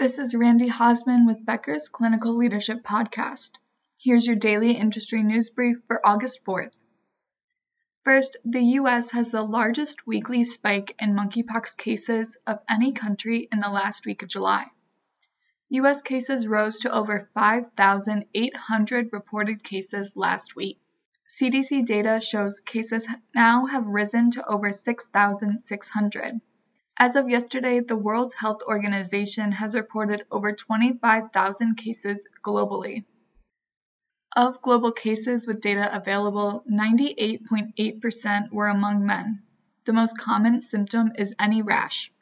This is Randy Hosman with Becker's Clinical Leadership Podcast. Here's your daily industry news brief for August 4th. First, the US has the largest weekly spike in monkeypox cases of any country in the last week of July. US cases rose to over 5,800 reported cases last week. CDC data shows cases now have risen to over 6,600. As of yesterday, the World Health Organization has reported over 25,000 cases globally. Of global cases with data available, 98.8% were among men. The most common symptom is any rash.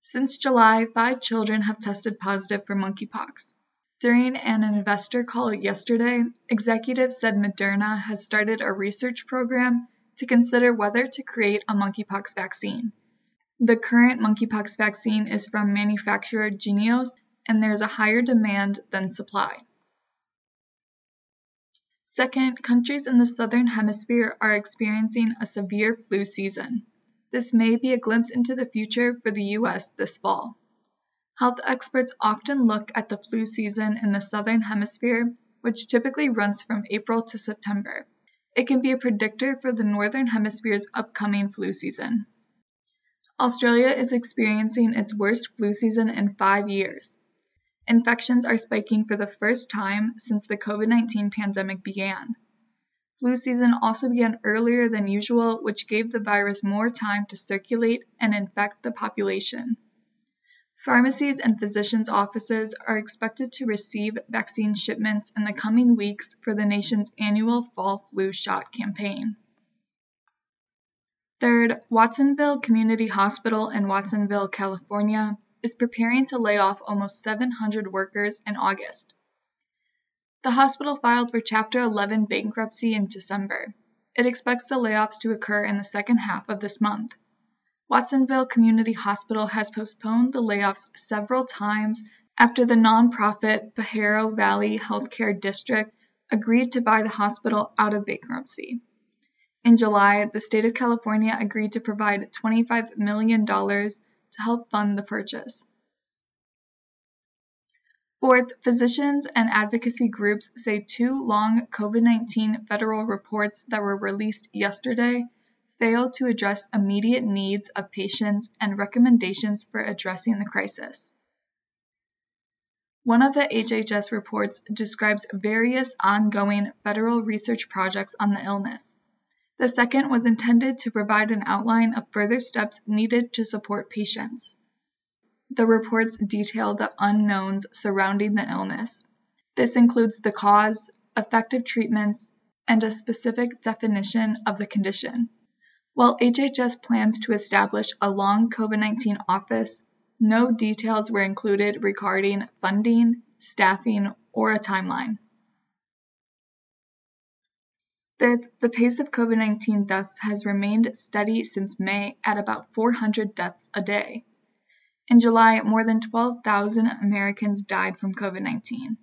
Since July, five children have tested positive for monkeypox. During an investor call yesterday, executives said Moderna has started a research program to consider whether to create a monkeypox vaccine. The current monkeypox vaccine is from manufacturer Jynneos, and there is a higher demand than supply. Second, countries in the southern hemisphere are experiencing a severe flu season. This may be a glimpse into the future for the US this fall. Health experts often look at the flu season in the southern hemisphere, which typically runs from April to September. It can be a predictor for the northern hemisphere's upcoming flu season. Australia is experiencing its worst flu season in five years. Infections are spiking for the first time since the COVID 19 pandemic began. Flu season also began earlier than usual, which gave the virus more time to circulate and infect the population. Pharmacies and physicians' offices are expected to receive vaccine shipments in the coming weeks for the nation's annual fall flu shot campaign. Third, Watsonville Community Hospital in Watsonville, California, is preparing to lay off almost 700 workers in August. The hospital filed for Chapter 11 bankruptcy in December. It expects the layoffs to occur in the second half of this month. Watsonville Community Hospital has postponed the layoffs several times after the nonprofit Pajaro Valley Healthcare District agreed to buy the hospital out of bankruptcy. In July, the state of California agreed to provide $25 million to help fund the purchase. Fourth, physicians and advocacy groups say two long COVID 19 federal reports that were released yesterday fail to address immediate needs of patients and recommendations for addressing the crisis. One of the HHS reports describes various ongoing federal research projects on the illness. The second was intended to provide an outline of further steps needed to support patients. The reports detail the unknowns surrounding the illness. This includes the cause, effective treatments, and a specific definition of the condition. While HHS plans to establish a long COVID 19 office, no details were included regarding funding, staffing, or a timeline. Fifth, the pace of COVID 19 deaths has remained steady since May at about 400 deaths a day. In July, more than 12,000 Americans died from COVID 19.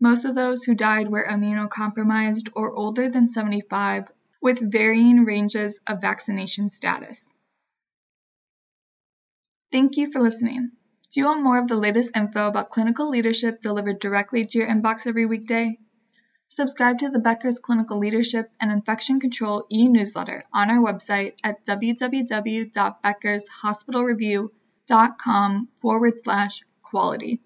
Most of those who died were immunocompromised or older than 75 with varying ranges of vaccination status. Thank you for listening. Do you want more of the latest info about clinical leadership delivered directly to your inbox every weekday? Subscribe to the Becker's Clinical Leadership and Infection Control e newsletter on our website at www.beckershospitalreview.com forward slash quality.